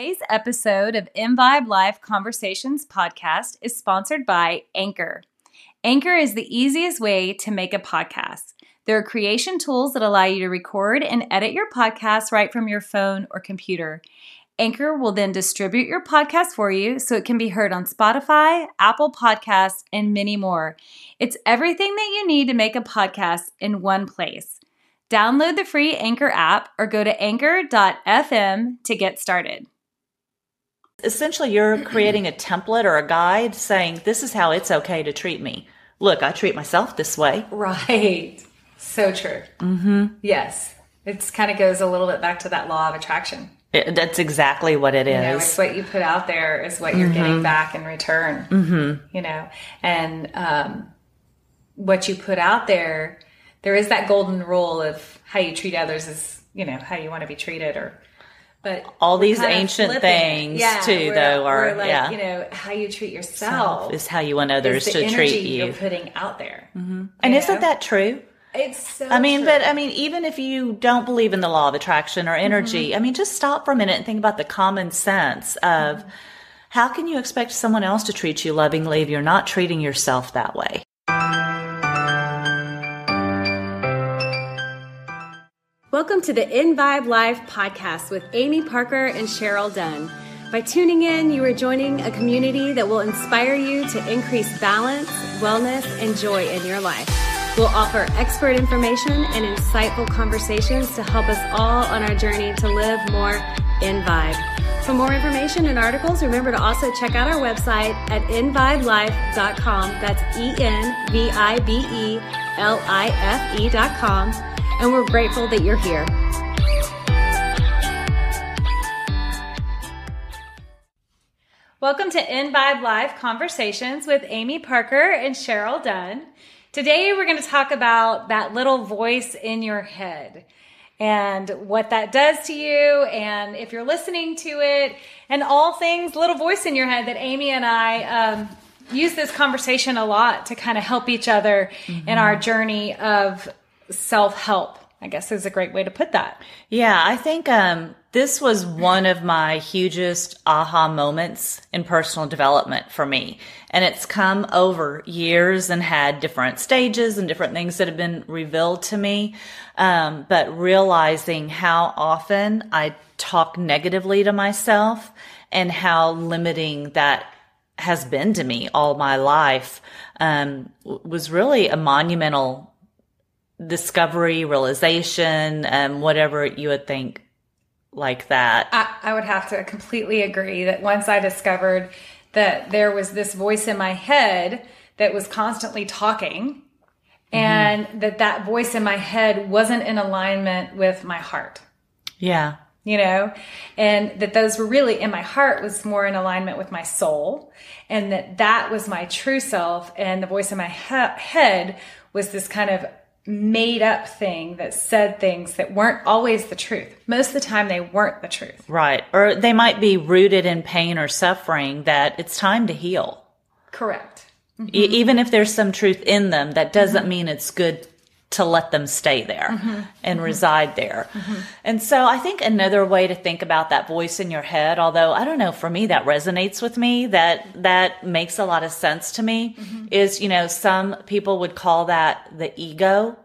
Today's episode of Envibe Life Conversations podcast is sponsored by Anchor. Anchor is the easiest way to make a podcast. There are creation tools that allow you to record and edit your podcast right from your phone or computer. Anchor will then distribute your podcast for you so it can be heard on Spotify, Apple Podcasts, and many more. It's everything that you need to make a podcast in one place. Download the free Anchor app or go to anchor.fm to get started essentially you're creating a template or a guide saying this is how it's okay to treat me look i treat myself this way right so true mm-hmm. yes it kind of goes a little bit back to that law of attraction it, that's exactly what it is. You know, it's what you put out there is what you're mm-hmm. getting back in return. Mm-hmm. You know, and um, what you put out there, there is that golden rule of how you treat others is, you know, how you want to be treated or but all these ancient things yeah, too though are like, yeah you know how you treat yourself Self is how you want others to treat you you're putting out there mm-hmm. and know? isn't that true it's so I mean, true. but I mean, even if you don't believe in the law of attraction or energy, mm-hmm. I mean, just stop for a minute and think about the common sense of mm-hmm. how can you expect someone else to treat you lovingly if you're not treating yourself that way? Welcome to the Envibe Life podcast with Amy Parker and Cheryl Dunn. By tuning in, you are joining a community that will inspire you to increase balance, wellness, and joy in your life. We'll offer expert information and insightful conversations to help us all on our journey to live more in vibe. For more information and articles, remember to also check out our website at envibelife.com. That's E N V I B E L I F E.com and we're grateful that you're here. Welcome to Envibe Life Conversations with Amy Parker and Cheryl Dunn. Today we're going to talk about that little voice in your head and what that does to you and if you're listening to it and all things little voice in your head that Amy and I um, use this conversation a lot to kind of help each other mm-hmm. in our journey of self help, I guess is a great way to put that. Yeah, I think um, this was one of my hugest aha moments in personal development for me. And it's come over years and had different stages and different things that have been revealed to me. Um, but realizing how often I talk negatively to myself and how limiting that has been to me all my life um, was really a monumental discovery, realization, um, whatever you would think like that. I, I would have to completely agree that once I discovered that there was this voice in my head that was constantly talking mm-hmm. and that that voice in my head wasn't in alignment with my heart. Yeah. You know, and that those were really in my heart was more in alignment with my soul and that that was my true self and the voice in my he- head was this kind of made up thing that said things that weren't always the truth. Most of the time, they weren't the truth. Right. Or they might be rooted in pain or suffering that it's time to heal. Correct. Mm-hmm. E- even if there's some truth in them, that doesn't mm-hmm. mean it's good to let them stay there mm-hmm. and mm-hmm. reside there. Mm-hmm. And so I think another way to think about that voice in your head, although I don't know, for me that resonates with me, that that makes a lot of sense to me, is, you know, some people would call that the ego.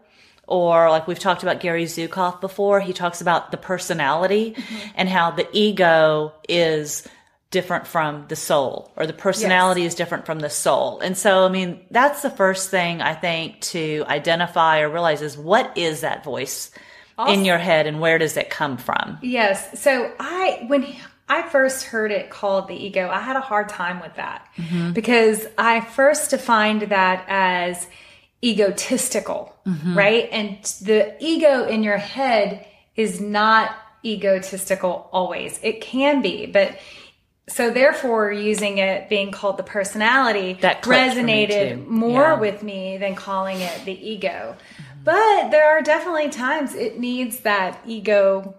Or like we've talked about Gary Zukav before, he talks about the personality and how the ego is different from the soul or the personality yes. is different from the soul. And so, I mean, that's the first thing I think to identify or realize is what is that voice also, in your head and where does it come from? Yes. So I, when I first heard it called the ego, I had a hard time with that mm-hmm. because I first defined that as egotistical, mm-hmm. right? And the ego in your head is not egotistical always. It can be, but so therefore using it being called the personality that resonated more yeah. with me than calling it the ego mm-hmm. but there are definitely times it needs that ego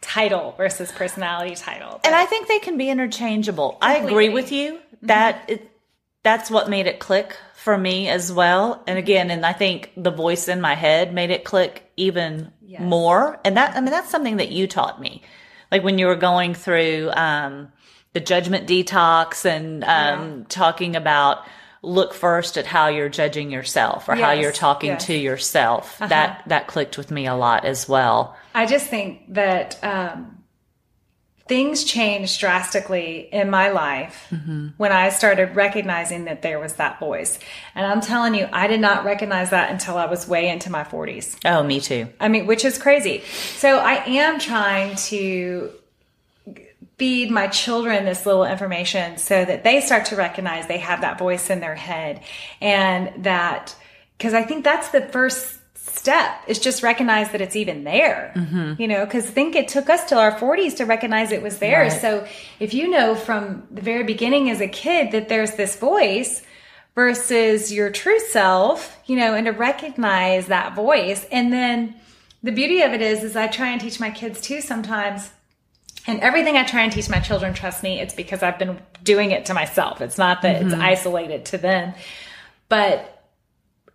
title versus personality title and i think they can be interchangeable completely. i agree with you mm-hmm. that mm-hmm. it, that's what made it click for me as well and again and i think the voice in my head made it click even yes. more and that i mean that's something that you taught me like when you were going through um, the judgment detox and um, talking about look first at how you're judging yourself or how you're talking yes. to yourself. That that clicked with me a lot as well. I just think that um, things changed drastically in my life Mm-hmm. when I started recognizing that there was that voice. And I'm telling you, I did not recognize that until I was way into my 40s. Oh, me too. I mean, which is crazy. So I am trying to feed my children this little information so that they start to recognize they have that voice in their head and that because I think that's the first step is just recognize that it's even there mm-hmm. you know because think it took us till our 40s to recognize it was there Right. so if you know from the very beginning as a kid that there's this voice versus your true self, you know, and to recognize that voice. And then the beauty of it is, is I try and teach my kids too sometimes. And everything I try and teach my children, trust me, it's because I've been doing it to myself. It's not that it's isolated to them. But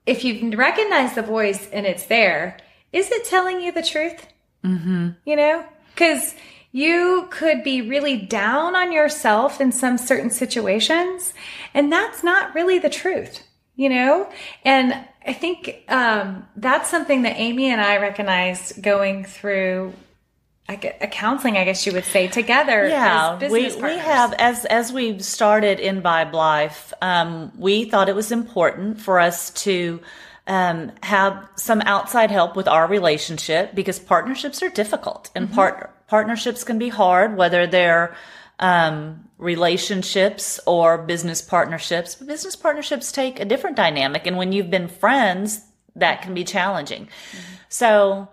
if you recognize the voice and it's there, is it telling you the truth? Mm-hmm. You know, because you could be really down on yourself in some certain situations, and that's not really the truth, you know? And I think um, that's something that Amy and I recognized going through a counseling, I guess you would say, together. Yeah, we business we partners. have as as we started Envibe Life, um, we thought it was important for us to um, have some outside help with our relationship because partnerships are difficult and part partnerships can be hard, whether they're um, relationships or business partnerships. But business partnerships take a different dynamic, and when you've been friends, that can be challenging. So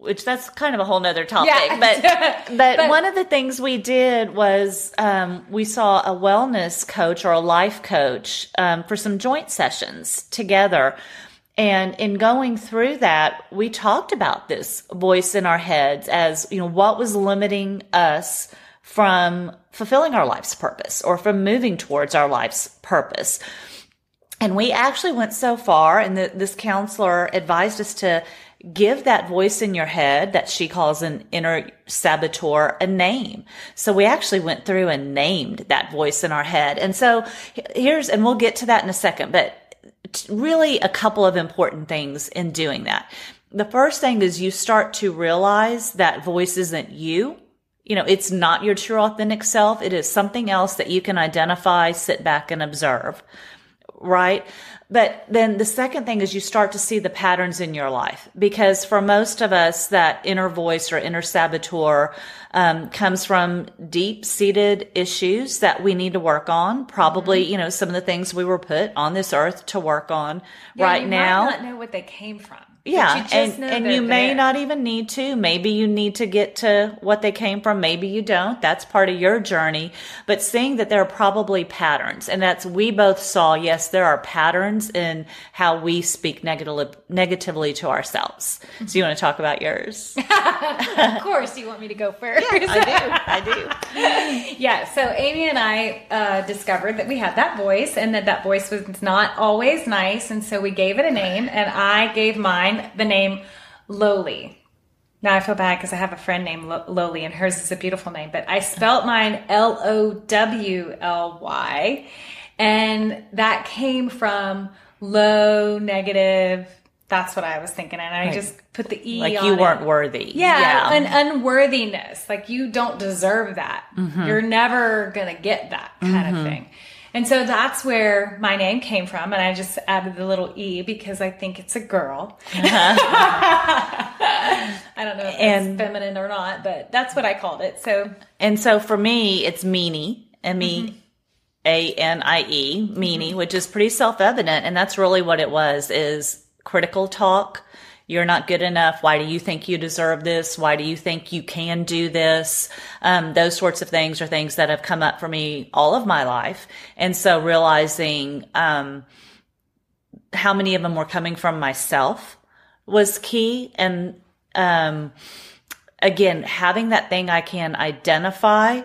which that's kind of a whole nother topic. Yeah. But, but But- one of the things we did was um, we saw a wellness coach or a life coach um, for some joint sessions together. And in going through that, we talked about this voice in our heads as, you know, what was limiting us from fulfilling our life's purpose or from moving towards our life's purpose. And we actually went so far, and the, this counselor advised us to give that voice in your head that she calls an inner saboteur a name. So we actually went through and named that voice in our head. And so here's, and we'll get to that in a second, but really a couple of important things in doing that. The first thing is you start to realize that voice isn't you. You know, it's not your true authentic self. It is something else that you can identify, sit back and observe right? But then the second thing is you start to see the patterns in your life because for most of us, that inner voice or inner saboteur um, comes from deep seated issues that we need to work on. Probably, you know, some of the things we were put on this earth to work on Yeah, right now. not know what they came from. Yeah, and and you may there. not even need to. Maybe you need to get to what they came from. Maybe you don't. That's part of your journey. But seeing that there are probably patterns, and that's we both saw. Yes, there are patterns in how we speak negatively negatively to ourselves. So you want to talk about yours? Of course, you want me to go first. I do. I do. Yeah, so Amy and I uh, discovered that we had that voice and that that voice was not always nice. And so we gave it a name, and I gave mine the name Lowly. Now I feel bad because I have a friend named Lo- Lowly, and hers is a beautiful name, but I spelt mine L O W L Y, and that came from low, negative. That's what I was thinking, and I just put the E Like you it. weren't worthy. Yeah, an unworthiness. Like you don't deserve that. Mm-hmm. You're never gonna get that kind of mm-hmm. thing. And so that's where my name came from, and I just added the little e because I think it's a girl. Uh-huh. I don't know if And- it's feminine or not, but that's what I called it. So And so for me, it's meanie, M E A N I E, meanie, mm-hmm. which is pretty self evident. And that's really what it was is critical talk. You're not good enough. Why do you think you deserve this? Why do you think you can do this? Um, those sorts of things are things that have come up for me all of my life. And so realizing, um, how many of them were coming from myself was key. And, um, again, having that thing I can identify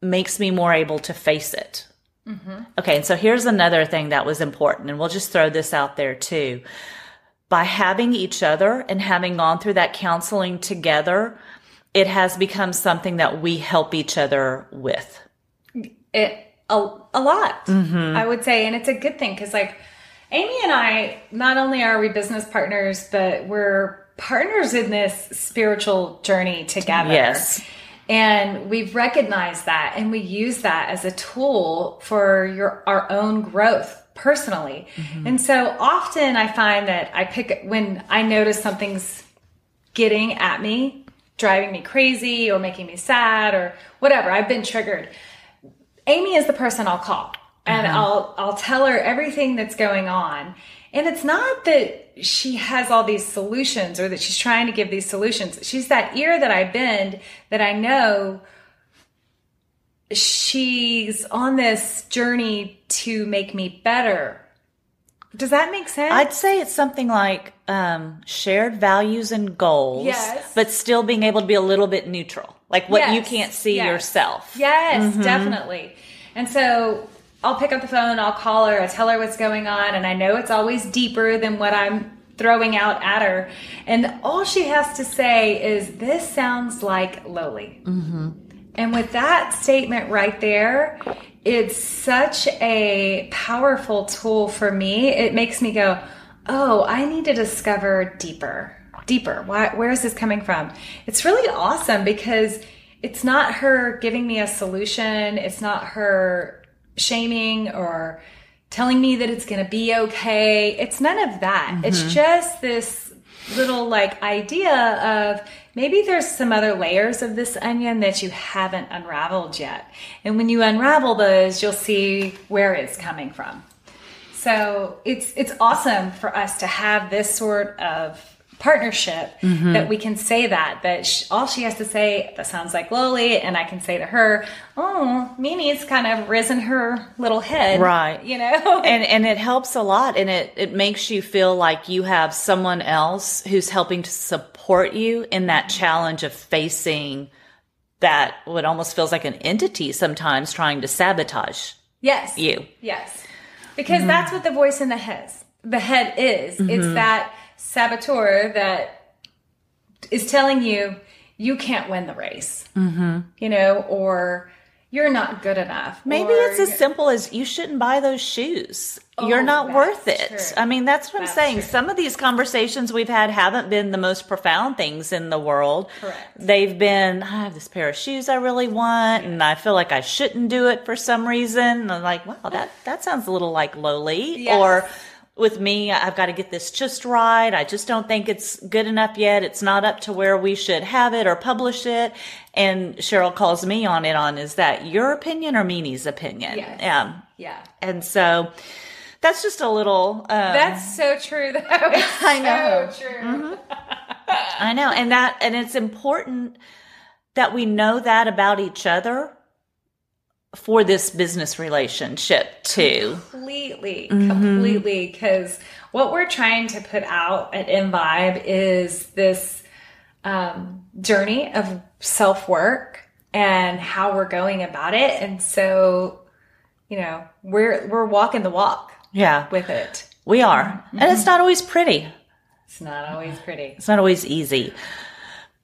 makes me more able to face it. Okay, and so here's another thing that was important, and we'll just throw this out there too. By having each other and having gone through that counseling together, it has become something that we help each other with. It a, a lot, mm-hmm. I would say, and it's a good thing because like Amy and I, not only are we business partners, but we're partners in this spiritual journey together. Yes. And we've recognized that and we use that as a tool for your our own growth personally. Mm-hmm. And so often I find that I pick when I notice something's getting at me, driving me crazy or making me sad or whatever, I've been triggered. Amy is the person I'll call and mm-hmm. I'll I'll tell her everything that's going on. And it's not that she has all these solutions or that she's trying to give these solutions. She's that ear that I bend that I know she's on this journey to make me better. Does that make sense? I'd say it's something like um, shared values and goals, Yes. but still being able to be a little bit neutral, like what you can't see yes. yourself. Yes, definitely. And so I'll pick up the phone, I'll call her, I tell her what's going on, and I know it's always deeper than what I'm throwing out at her. And all she has to say is, This sounds like Lowly. And with that statement right there, it's such a powerful tool for me. It makes me go, oh, I need to discover deeper, deeper. Why, where is this coming from? It's really awesome because it's not her giving me a solution. It's not her shaming or telling me that it's going to be okay. It's none of that. It's mm-hmm. just this little like idea of maybe there's some other layers of this onion that you haven't unraveled yet. And when you unravel those, you'll see where it's coming from. So it's it's awesome for us to have this sort of partnership mm-hmm. that we can say that that sh- all she has to say that sounds like Lowly, and I can say to her, "Oh, Meanie's kind of risen her little head, Right. You know, and and it helps a lot and it it makes you feel like you have someone else who's helping to support you in that mm-hmm. challenge of facing that what almost feels like an entity sometimes trying to sabotage yes, you. Yes. Because mm-hmm. that's what the voice in the head the head is. It's that saboteur that is telling you you can't win the race. Mm-hmm. You know, or you're not good enough. maybe or it's as simple as you shouldn't buy those shoes you're Oh, not worth it true. i mean that's what i'm saying true. some of these conversations we've had haven't been the most profound things in the world Correct. they've been i have this pair of shoes i really want and i feel like i shouldn't do it for some reason and i'm like wow that that sounds a little like lowly Yes. or with me i've got to get this just right i just don't think it's good enough yet it's not up to where we should have it or publish it and cheryl calls me on it on is that your opinion or Meanie's opinion Yes. yeah Yeah. and so that's just a little um, That's so true though. It's I know. So true. I know, and that and it's important that we know that about each other for this business relationship too. completely Mm-hmm. completely because what we're trying to put out at Vibe is this um, journey of self-work and how we're going about it and so you know we're we're walking the walk Yeah, with it we are, and it's not always pretty. it's not always pretty It's not always easy.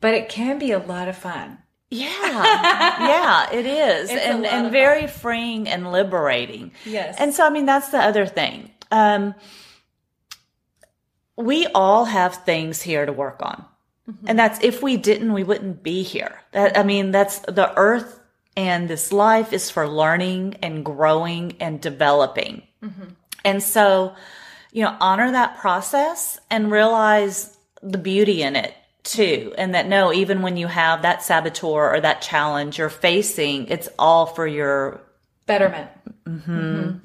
but it can be a lot of fun Yeah, yeah, it is, It's and and very freeing and liberating. Yes. and so I mean that's the other thing. Um, we all have things here to work on, and that's if we didn't, we wouldn't be here. That I mean, that's the earth and this life is for learning and growing and developing, and so you know honor that process and realize the beauty in it too and that no even when you have that saboteur or that challenge you're facing it's all for your betterment. Mhm.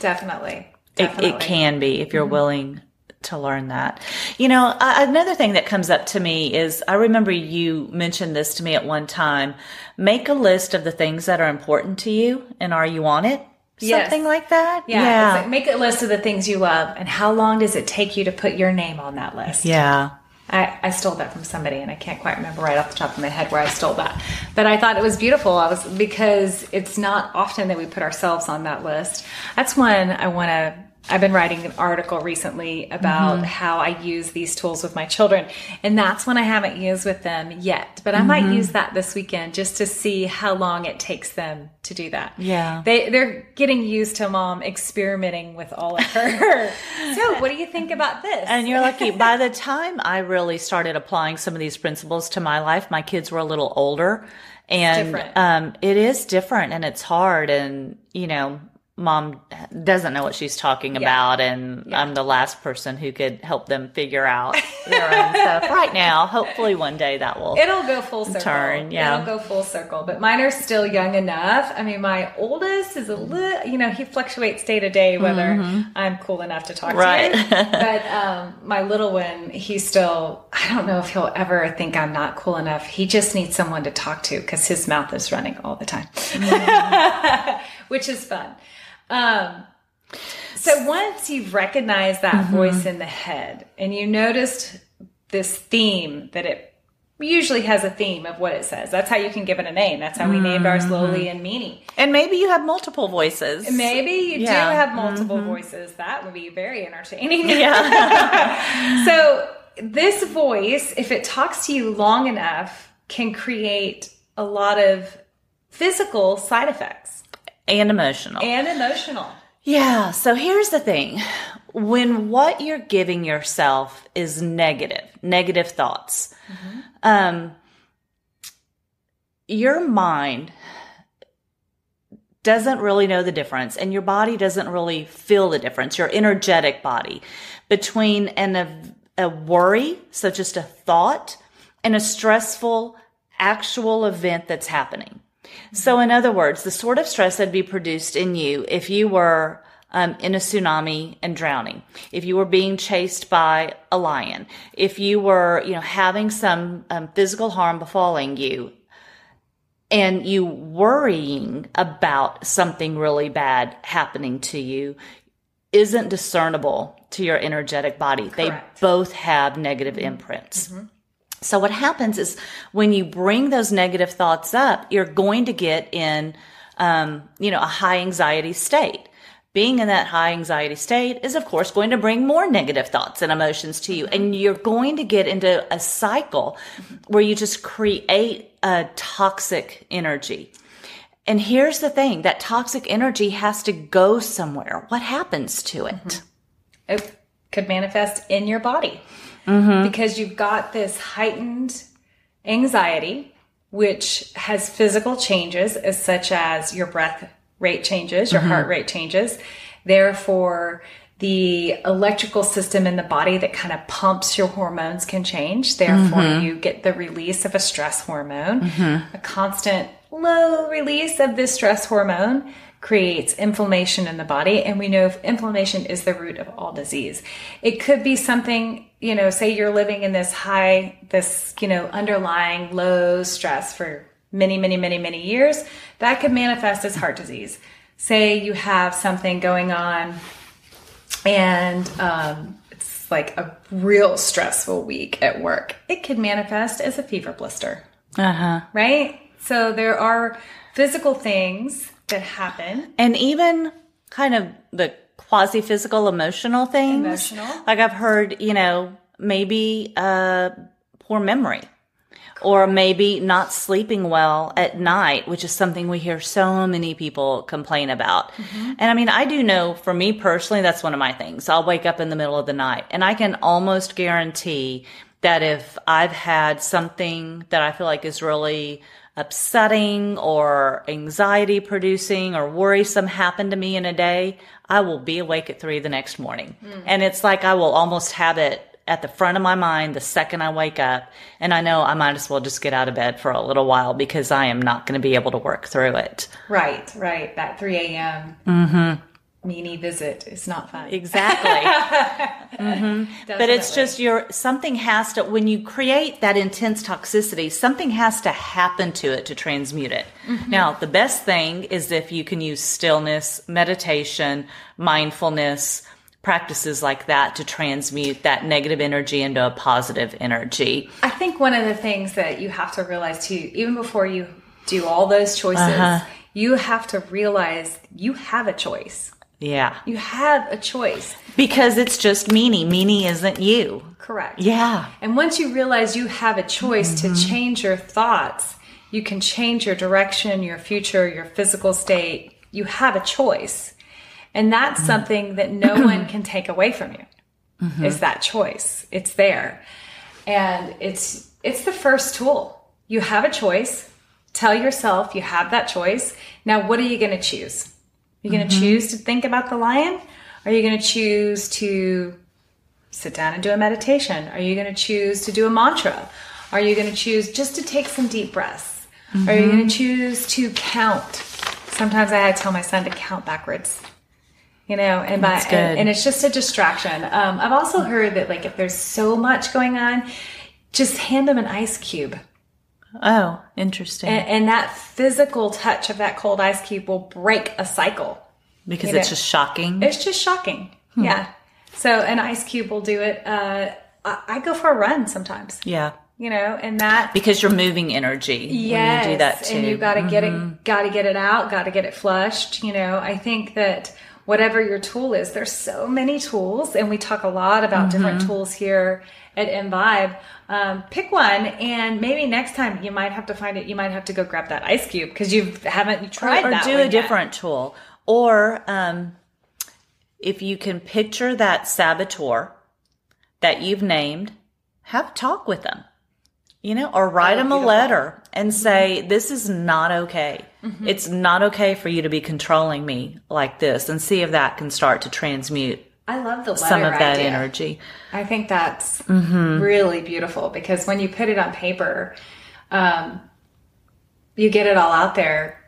definitely. It, Definitely. it can be if you're willing to learn that. You know uh, another thing that comes up to me is i remember you mentioned this to me at one time make a list of the things that are important to you and are you on it? Yes. something like that? Yeah, it's like, make a list of the things you love and how long does it take you to put your name on that list? Yeah I, I stole that from somebody and I can't quite remember right off the top of my head where I stole that. But I thought it was beautiful. I was because it's not often that we put ourselves on that list. That's one I want to I've been writing an article recently about Mm-hmm. how I use these tools with my children, and that's one I haven't used with them yet. But I Mm-hmm. might use that this weekend just to see how long it takes them to do that. Yeah. they they're getting used to mom experimenting with all of her. so, what do you think about this? And you're lucky. By the time I really started applying some of these principles to my life, my kids were a little older. And um, it is different and it's hard. And, you know, mom doesn't know what she's talking about. And I'm the last person who could help them figure out their own stuff right now. Hopefully one day that will. It'll go full circle. Turn, yeah. It'll go full circle. But mine are still young enough. I mean, my oldest is a little, you know, he fluctuates day to day whether I'm cool enough to talk Mm-hmm. Right. to you. But um, my little one, he's still, I don't know if he'll ever think I'm not cool enough. He just needs someone to talk to because his mouth is running all the time, which is fun. Um, so once you've recognized that mm-hmm. voice in the head and you noticed this theme that it usually has a theme of what it says, that's how you can give it a name. That's how we named ours mm-hmm. Slowly and Meanie. and maybe you have multiple voices. Maybe you Yeah. do have multiple mm-hmm. voices. That would be very entertaining. Yeah. so this voice, if it talks to you long enough, can create a lot of physical side effects and emotional. and emotional. Yeah. So here's the thing. When what you're giving yourself is negative, negative thoughts, um, your mind doesn't really know the difference and your body doesn't really feel the difference, your energetic body, between an, a, a worry, so just a thought, and a stressful actual event that's happening. So, in other words, the sort of stress that'd be produced in you if you were um, in a tsunami and drowning, if you were being chased by a lion, if you were, you know, having some um, physical harm befalling you, and you worrying about something really bad happening to you isn't discernible to your energetic body. Correct. They both have negative imprints. So what happens is when you bring those negative thoughts up, you're going to get in, um, you know, a high anxiety state. Being in that high anxiety state is, of course, going to bring more negative thoughts and emotions to you. And you're going to get into a cycle where you just create a toxic energy. And here's the thing that toxic energy has to go somewhere. What happens to it? it could manifest in your body Mm-hmm. because you've got this heightened anxiety which has physical changes as such as your breath rate changes your heart mm-hmm. rate changes. Therefore the electrical system in the body that kind of pumps your hormones can change. Therefore mm-hmm. you get the release of a stress hormone. A constant low release of this stress hormone creates inflammation in the body and we know if inflammation is the root of all disease it could be something you know say you're living in this high this you know underlying low stress for many many many many years that could manifest as heart disease say you have something going on and um, it's like a real stressful week at work it could manifest as a fever blister Uh huh. right? So there are physical things that happen. And even kind of the quasi physical emotional things. Emotional. Like I've heard, you know, maybe uh, poor memory. Or maybe not sleeping well at night, which is something we hear so many people complain about. And I mean, I do know for me personally, that's one of my things. I'll wake up in the middle of the night and I can almost guarantee that if I've had something that I feel like is really upsetting or anxiety producing or worrisome happen to me in a day, I will be awake at three the next morning. And it's like I will almost have it at the front of my mind the second I wake up. And I know I might as well just get out of bed for a little while because I am not going to be able to work through it. Right, right. That 3 a.m. Mm-hmm. Meanie visit is not fun. Exactly. But it's just your something has to when you create that intense toxicity, something has to happen to it to transmute it. Now, the best thing is if you can use stillness, meditation, mindfulness, practices like that to transmute that negative energy into a positive energy. I think one of the things that you have to realize too, even before you do all those choices, Uh-huh. you have to realize you have a choice. Yeah. You have a choice. Because it's just meanie. Meanie isn't you. Correct. Yeah. And once you realize you have a choice to mm-hmm. change your thoughts, you can change your direction, your future, your physical state. You have a choice. And that's mm-hmm. something that no one can take away from you. Mm-hmm. Is that choice. It's there. And it's it's the first tool. You have a choice. Tell yourself you have that choice. Now what are you going to choose? You're going to choose to think about the lion? Are you going to choose to sit down and do a meditation? Are you going to choose to do a mantra? Are you going to choose just to take some deep breaths? Are you going to choose to count? Sometimes I tell my son to count backwards. You know, and by and, and it's just a distraction. Um, I've also heard that like if there's so much going on, just hand them an ice cube, Oh, interesting. and, and that physical touch of that cold ice cube will break a cycle. because you it's know, just shocking. It's just shocking. Yeah. So an ice cube will do it. Uh, I, I go for a run sometimes, yeah. you know, and that Because you're moving energy yes, you do that too. Mm-hmm. and you got to get it, got to get it out, got to get it flushed. You know, I think that whatever your tool is, there's so many tools, and we talk a lot about Mm-hmm. different tools here at Envibe. Um, pick one, and maybe next time you might have to find it. You might have to go grab that ice cube because you haven't tried or that Or do a yet. different tool. Or um, if you can picture that saboteur that you've named, have a talk with them. You know, or write them a Oh, beautiful. letter and say, This is not okay. Mm-hmm. It's not okay for you to be controlling me like this, and see if that can start to transmute I love the some of that idea. energy. I think that's Mm-hmm. really beautiful because when you put it on paper, um, you get it all out there.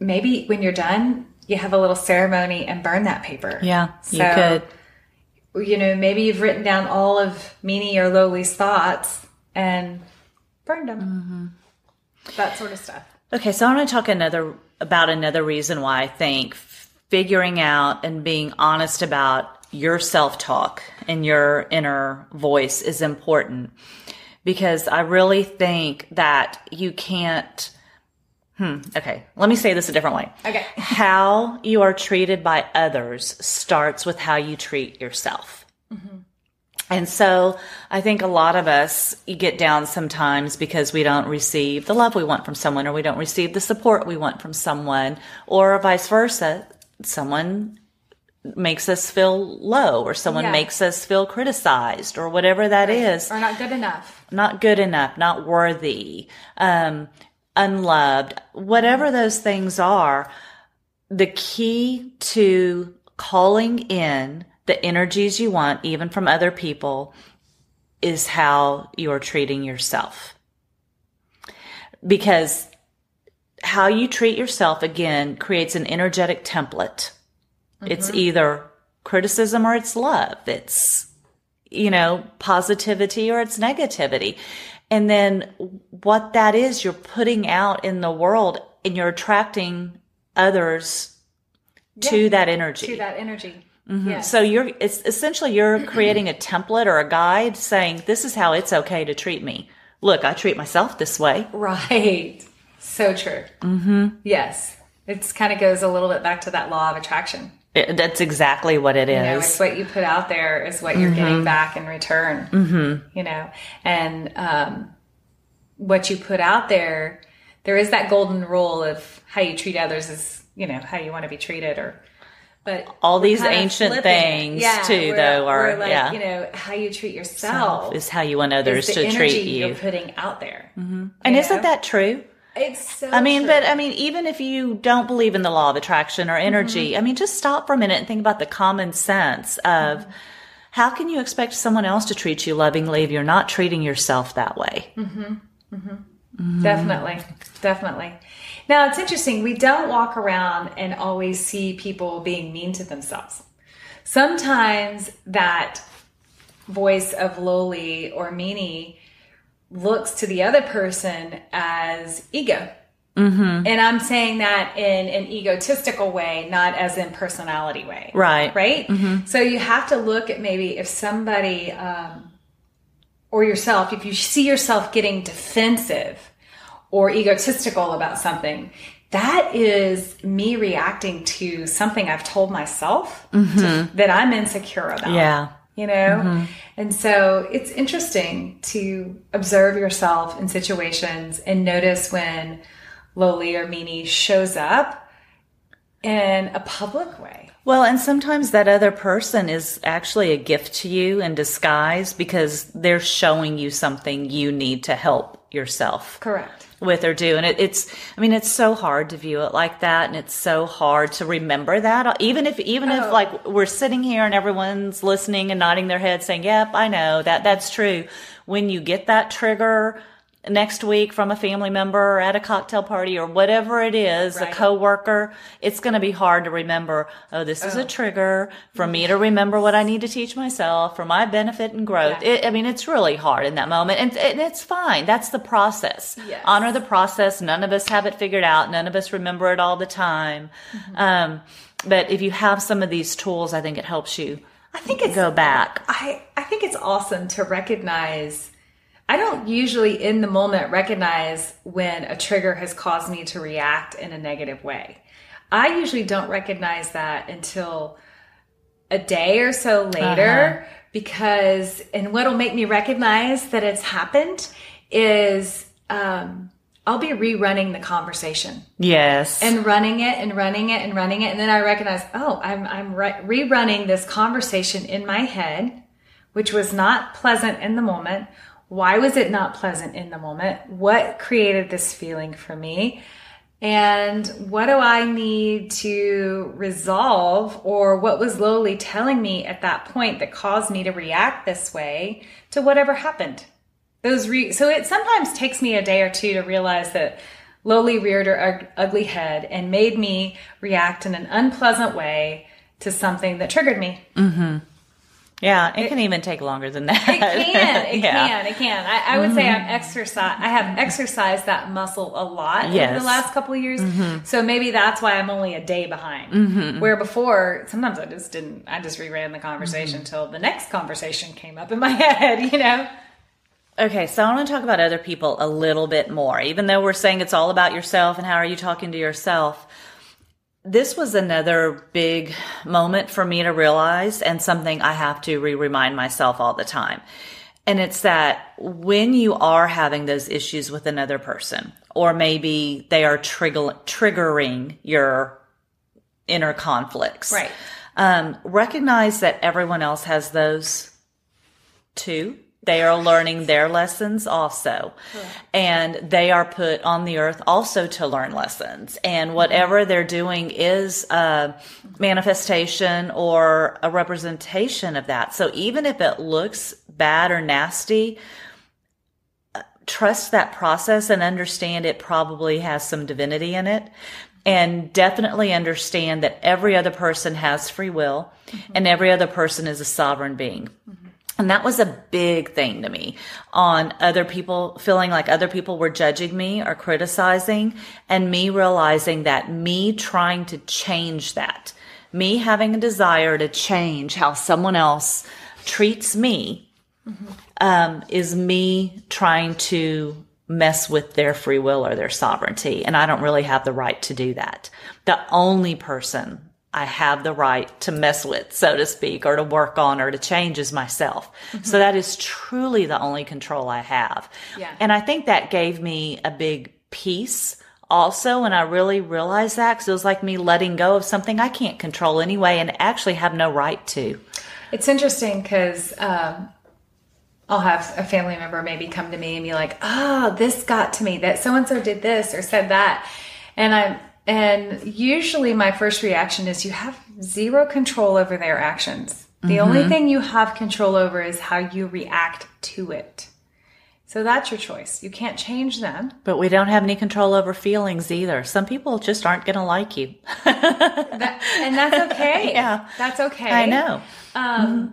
Maybe when you're done, you have a little ceremony and burn that paper. Yeah, you So, could. You know, maybe you've written down all of Meanie or Lowly's thoughts and burned them. Mm-hmm. That sort of stuff. Okay, so I want to talk another about another reason why I think figuring out and being honest about your self-talk and your inner voice is important because I really think that you can't Hmm, okay, let me say this a different way. Okay. How you are treated by others starts with how you treat yourself. And so I think a lot of us get down sometimes because we don't receive the love we want from someone or we don't receive the support we want from someone or vice versa. Someone makes us feel low or someone Yeah. makes us feel criticized or whatever that is Or not good enough. not good enough, not worthy, um, unloved, whatever those things are, the key to calling in the energies you want, even from other people, is how you're treating yourself. Because how you treat yourself, again, creates an energetic template. It's either criticism or it's love. It's you know, positivity or it's negativity. And then what that is, you're putting out in the world and you're attracting others to that energy. To that energy. Mm-hmm. Yes. So you're, it's essentially you're creating a template or a guide saying, this is how it's okay to treat me. Look, I treat myself this way. Right. So true. Mm-hmm. Yes. It kind of goes a little bit back to that law of attraction. It- that's exactly what it is. You know, it's what you put out there is what you're getting back in return. Mm-hmm. You know, and um, what you put out there, there is that golden rule of how you treat others is, you know, how you want to be treated, or but All these ancient things, Yeah, too, though, are- like, yeah. you know, how you treat yourself is how you want others to treat you. you're putting out there. and you isn't that true? It's so. I mean, true. but I mean, even if you don't believe in the law of attraction or energy, Mm-hmm. I mean, just stop for a minute and think about the common sense of Mm-hmm. how can you expect someone else to treat you lovingly if you're not treating yourself that way? Definitely. Definitely. Now, it's interesting. We don't walk around and always see people being mean to themselves. Sometimes that voice of Lowly or Meanie looks to the other person as ego. Mm-hmm. And I'm saying that in an egotistical way, not as in personality way. Right. Right? Mm-hmm. So you have to look at maybe if somebody, um, or yourself, if you see yourself getting defensive or egotistical about something, that is me reacting to something I've told myself to, that I'm insecure about. Yeah. You know? Mm-hmm. And so it's interesting to observe yourself in situations and notice when Lowly or Meanie shows up in a public way. Well, and sometimes that other person is actually a gift to you in disguise because they're showing you something you need to help yourself Correct. With or do. And it, it's, I mean, it's so hard to view it like that. And it's so hard to remember that. Even if, even if Oh. like we're sitting here and everyone's listening and nodding their head saying, yep, I know that that's true. When you get that trigger next week from a family member or at a cocktail party or whatever it is, Right. a coworker, it's going to be hard to remember, oh, this is a trigger for me to remember what I need to teach myself for my benefit and growth. Yeah. It, I mean, it's really hard in that moment and, and it's fine. That's the process. Yes. Honor the process. None of us have it figured out. None of us remember it all the time. Mm-hmm. Um, but if you have some of these tools, I think it helps you I think it's go back. I, I think it's awesome to recognize. I don't usually in the moment recognize when a trigger has caused me to react in a negative way. I usually don't recognize that until a day or so later because, and what'll make me recognize that it's happened is um, I'll be rerunning the conversation Yes. and running it and running it and running it and then i recognize oh i'm i'm re- rerunning this conversation in my head which was not pleasant in the moment why was it not pleasant in the moment? What created this feeling for me? And what do i need to resolve or what was lowly telling me at that point that caused me to react this way to whatever happened? Those re- so it sometimes takes me a day or two to realize that Lowly reared her ug- ugly head and made me react in an unpleasant way to something that triggered me. Mm-hmm. Yeah. It, can even take longer than that. It can, it Yeah. can, it can. I, I would say mm-hmm. I'm exercise. I have exercised that muscle a lot over Yes. the last couple of years. Mm-hmm. So maybe that's why I'm only a day behind. Mm-hmm. Where before, sometimes I just didn't. I just reran the conversation until the next conversation came up in my head. You know. Okay, so I want to talk about other people a little bit more. Even though we're saying it's all about yourself and how are you talking to yourself, this was another big moment for me to realize and something I have to re remind myself all the time. And it's that when you are having those issues with another person, or maybe they are trigger- triggering your inner conflicts, Right. um, recognize that everyone else has those too. They are learning their lessons also. And they are put on the earth also to learn lessons. And whatever mm-hmm. they're doing is a manifestation or a representation of that. So even if it looks bad or nasty, uh, trust that process and understand it probably has some divinity in it. And definitely understand that every other person has free will mm-hmm. and every other person is a sovereign being. Mm-hmm. And that was a big thing to me on other people feeling like other people were judging me or criticizing and me realizing that me trying to change that, me having a desire to change how someone else treats me, um, is me trying to mess with their free will or their sovereignty. And I don't really have the right to do that. The only person I have the right to mess with, so to speak, or to work on or to change is myself. So that is truly the only control I have. Yeah. And I think that gave me a big peace also. And I really realized that because it was like me letting go of something I can't control anyway and actually have no right to. It's interesting because um, I'll have a family member maybe come to me and be like, "Oh, this got to me. That so and so did this or said that," and I'm and usually my first reaction is you have zero control over their actions. The only mm-hmm. thing you have control over is how you react to it. So that's your choice. You can't change them. But we don't have any control over feelings either. Some people just aren't going to like you. That, and that's okay. Yeah. That's okay. I know. Uh,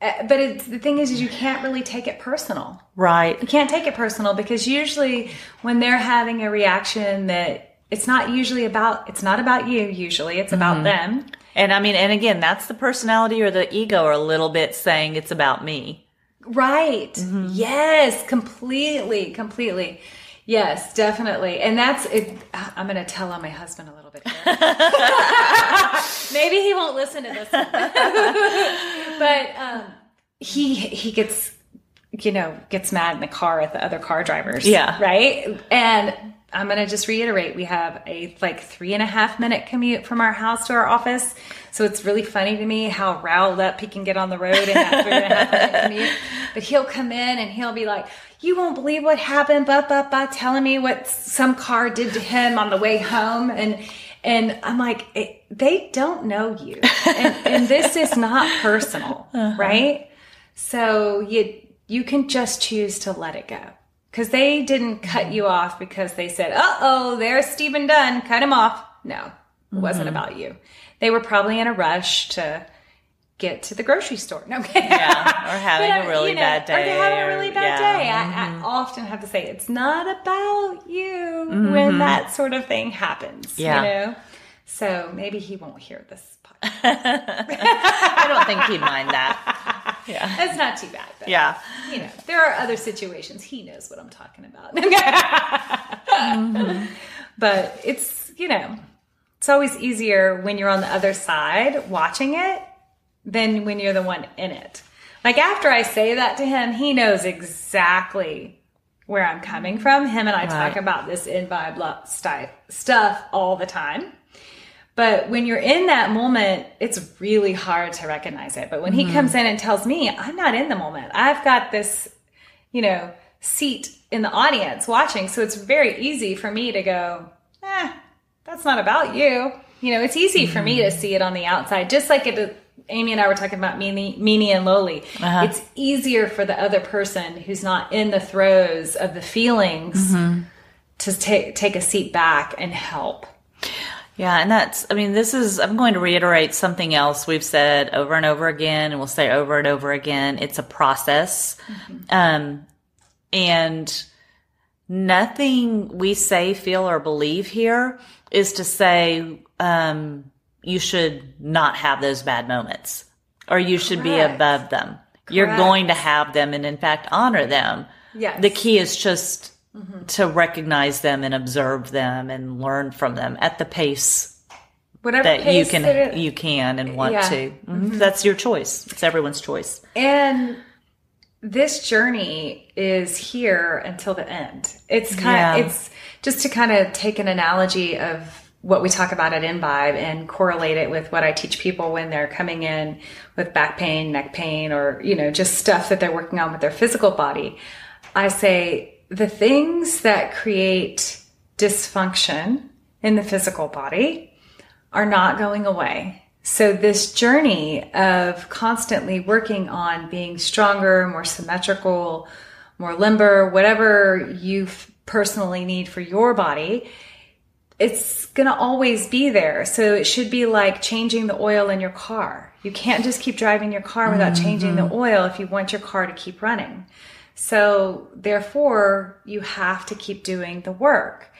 But it's, the thing is, is you can't really take it personal. Right. You can't take it personal because usually when they're having a reaction that it's not usually about, it's not about you. Usually it's about them. And I mean, and again, that's the personality or the ego or a little bit saying it's about me. Right. Yes, completely, completely. Yes, definitely. And that's it. I'm going to tell on my husband a little bit here. Maybe he won't listen to this but um, he he gets you know gets mad in the car at the other car drivers. Yeah. Right. And I'm going to just reiterate we have a like three and a half minute commute from our house to our office. So it's really funny to me how riled up he can get on the road in that three and a half minute commute. But he'll come in and he'll be like, You won't believe what happened, but but but telling me what some car did to him on the way home. And and I'm like, it, they don't know you. And, and this is not personal, uh-huh. right? So you you can just choose to let it go because they didn't cut you off because they said, "Uh oh, there's Stephen Dunn, cut him off." No, it wasn't about you. They were probably in a rush to get to the grocery store. No, Yeah, or having But, a uh, really you know, bad day. Or have a really bad yeah. day. I, I often have to say it's not about you when that sort of thing happens. Yeah. You know? So maybe he won't hear this podcast. I don't think he'd mind that. Yeah. That's not too bad. But, Yeah. You know, there are other situations. He knows what I'm talking about. Mm-hmm. But it's, you know, it's always easier when you're on the other side watching it than when you're the one in it. Like after I say that to him, he knows exactly where I'm coming mm-hmm. from. Him and I talk about this Envibe lo- stuff all the time. But when you're in that moment, it's really hard to recognize it. But when he mm-hmm. comes in and tells me, I'm not in the moment, I've got this, you know, seat in the audience watching. So it's very easy for me to go, eh, that's not about you. You know, it's easy for me to mm-hmm. see it on the outside, just like it. Amy and I were talking about Meanie, Meanie and Lowly. Uh-huh. It's easier for the other person who's not in the throes of the feelings mm-hmm. to take take a seat back and help. Yeah, and that's, I mean, this is, I'm going to reiterate something else we've said over and over again, and we'll say over and over again. It's a process. Um, and nothing we say, feel, or believe here is to say, um, you should not have those bad moments or you should be above them. You're going to have them and, in fact, honor them. Yes. The key is just to recognize them and observe them and learn from them at the pace Whatever that you can that it- you can and want Yeah. to. Mhm. That's your choice. It's everyone's choice. And this journey is here until the end. It's kind Yeah. of, it's just to kind of take an analogy of what we talk about at Envibe and correlate it with what I teach people when they're coming in with back pain, neck pain, or, you know, just stuff that they're working on with their physical body. I say the things that create dysfunction in the physical body are not going away. So this journey of constantly working on being stronger, more symmetrical, more limber, whatever you personally need for your body, it's going to always be there. So it should be like changing the oil in your car. You can't just keep driving your car without changing the mm-hmm. oil if you want your car to keep running. So therefore, you have to keep doing the work.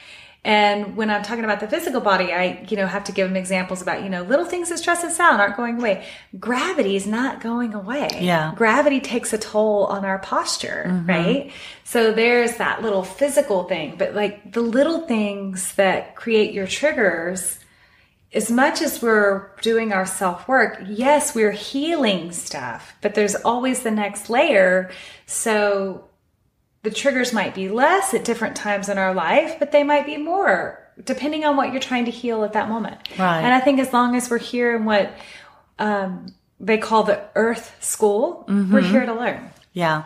And when I'm talking about the physical body, I, you know, have to give them examples about, you know, little things that stress us out aren't going away. Gravity is not going away. Yeah. Gravity takes a toll on our posture, mm-hmm. right? So there's that little physical thing, but like the little things that create your triggers, as much as we're doing our self work, yes, we're healing stuff, but there's always the next layer. So the triggers might be less at different times in our life, but they might be more depending on what you're trying to heal at that moment. Right. And I think as long as we're here in what um, they call the earth school, we're here to learn. Yeah.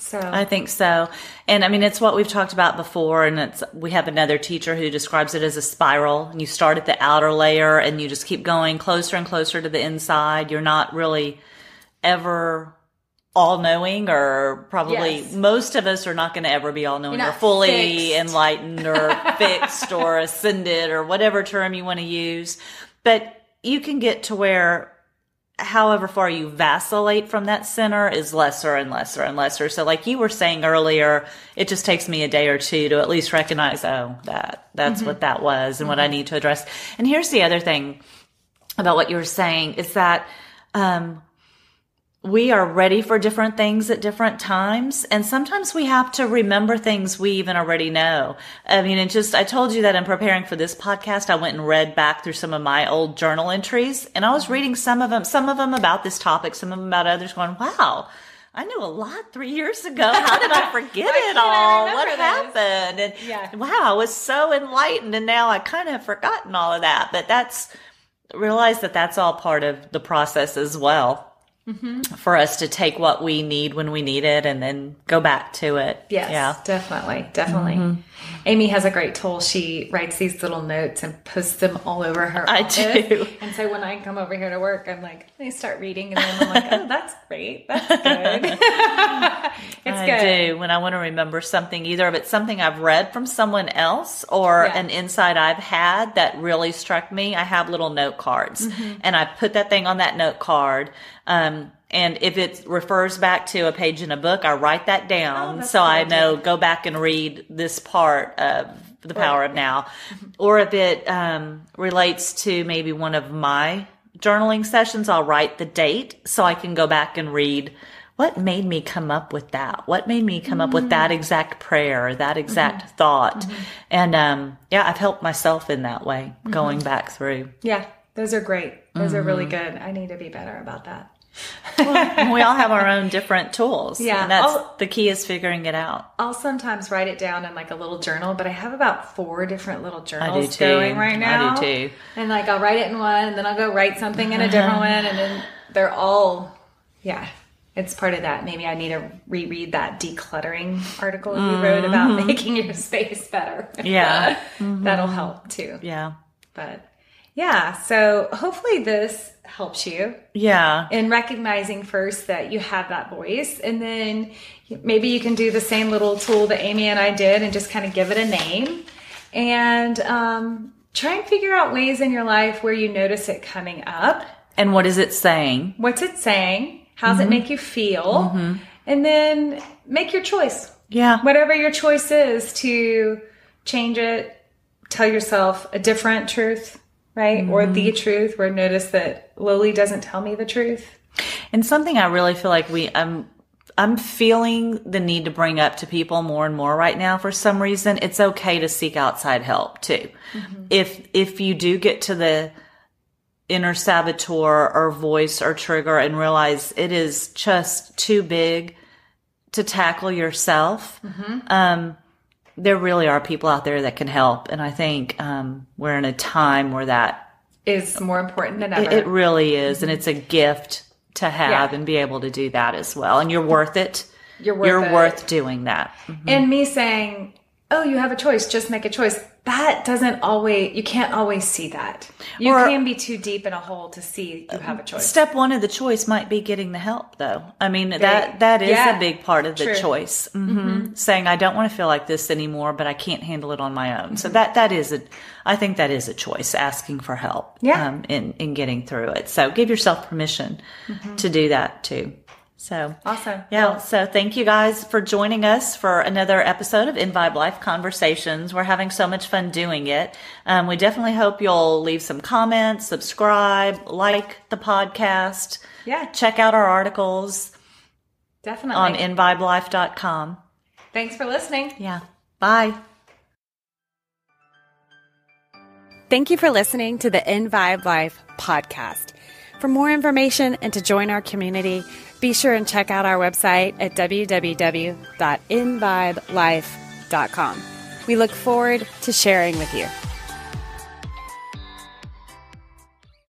So I think so. And I mean, it's what we've talked about before. And it's, we have another teacher who describes it as a spiral. And you start at the outer layer and you just keep going closer and closer to the inside. You're not really ever all knowing or probably Yes. most of us are not going to ever be all knowing or fully fixed. enlightened or fixed or ascended or whatever term you want to use. But you can get to where however far you vacillate from that center is lesser and lesser and lesser. So like you were saying earlier, it just takes me a day or two to at least recognize, oh, that, that's what that was and what I need to address. And here's the other thing about what you were saying is that, um, we are ready for different things at different times. And sometimes we have to remember things we even already know. I mean, it just, I told you that in preparing for this podcast, I went and read back through some of my old journal entries and I was reading some of them, some of them about this topic, some of them about others going, wow. I knew a lot three years ago. How did I forget it all? What this? happened? And Yeah. wow, I was so enlightened and now I kind of have forgotten all of that. But that's, realize that that's all part of the process as well. For us to take what we need when we need it and then go back to it. Yes, Yeah. definitely, definitely. Mm-hmm. Amy has a great tool. She writes these little notes and posts them all over her. I office. do. And so when I come over here to work, I'm like, I start reading, and then I'm like, oh, that's great. That's good. it's I good. do when I want to remember something, either if it's something I've read from someone else or Yeah. an insight I've had that really struck me. I have little note cards Mm-hmm. and I put that thing on that note card. Um, and if it refers back to a page in a book, I write that down Oh, so I know go back and read this part of the power of now. Or if it um, relates to maybe one of my journaling sessions, I'll write the date so I can go back and read what made me come up with that? What made me come up with Mm. that exact prayer that exact Mm-hmm. thought? And um, yeah, I've helped myself in that way Mm-hmm. going back through. Yeah, those are great. Those are Mm-hmm. really good. I need to be better about that. And we all have our own different tools. Yeah. And that's I'll- the key is figuring it out. I'll sometimes write it down in like a little journal, but I have about four different little journals going right now. I do too. And like I'll write it in one, and then I'll go write something in a different one, and then they're all, yeah. It's part of that. Maybe I need to reread that decluttering article you wrote about making your space better. Mm-hmm. Yeah. That'll help too. Yeah. But yeah, so hopefully this helps you Yeah. in recognizing first that you have that voice and then maybe you can do the same little tool that amy and i did and just kind of give it a name. And um, try and figure out ways in your life where you notice it coming up. And what is it saying? what's it saying? How's it make you feel? And then make your choice. Yeah. whatever your choice is to change it tell yourself a different truth right or the mm-hmm. truth where notice that Lowly doesn't tell me the truth And something I really feel like we I'm I'm feeling the need to bring up to people more and more right now for some reason. It's okay to seek outside help too. Mm-hmm. If if you do get to the inner saboteur or voice or trigger and realize it is just too big to tackle yourself, mm-hmm. um, there really are people out there that can help. And I think um, we're in a time where that is more important than ever. it, it really is, and it's a gift to have Yeah. and be able to do that as well. And you're worth it. You're worth it. worth doing that. and me saying, "Oh, you have a choice. Just make a choice." That doesn't always. You can't always see that. You Or- can be too deep in a hole to see you have a choice. Step one of the choice might be getting the help, though. I mean that that is yeah, a big part of the true. choice. hmm Saying I don't want to feel like this anymore, but I can't handle it on my own. So Mm-hmm. that that is a, I think that is a choice. Asking for help, Yeah. um, in in getting through it. So give yourself permission to do that too. So. Awesome. Yeah. Well- so thank you guys for joining us for another episode of Envibe Life Conversations. We're having so much fun doing it. Um, we definitely hope you'll leave some comments, subscribe, like the podcast. Yeah. Check out our articles Definitely. on envibelife.com. Thanks for listening. Yeah. Bye. Thank you for listening to the Envibe Life podcast. For more information and to join our community, be sure and check out our website at www.envibelife.com. We look forward to sharing with you.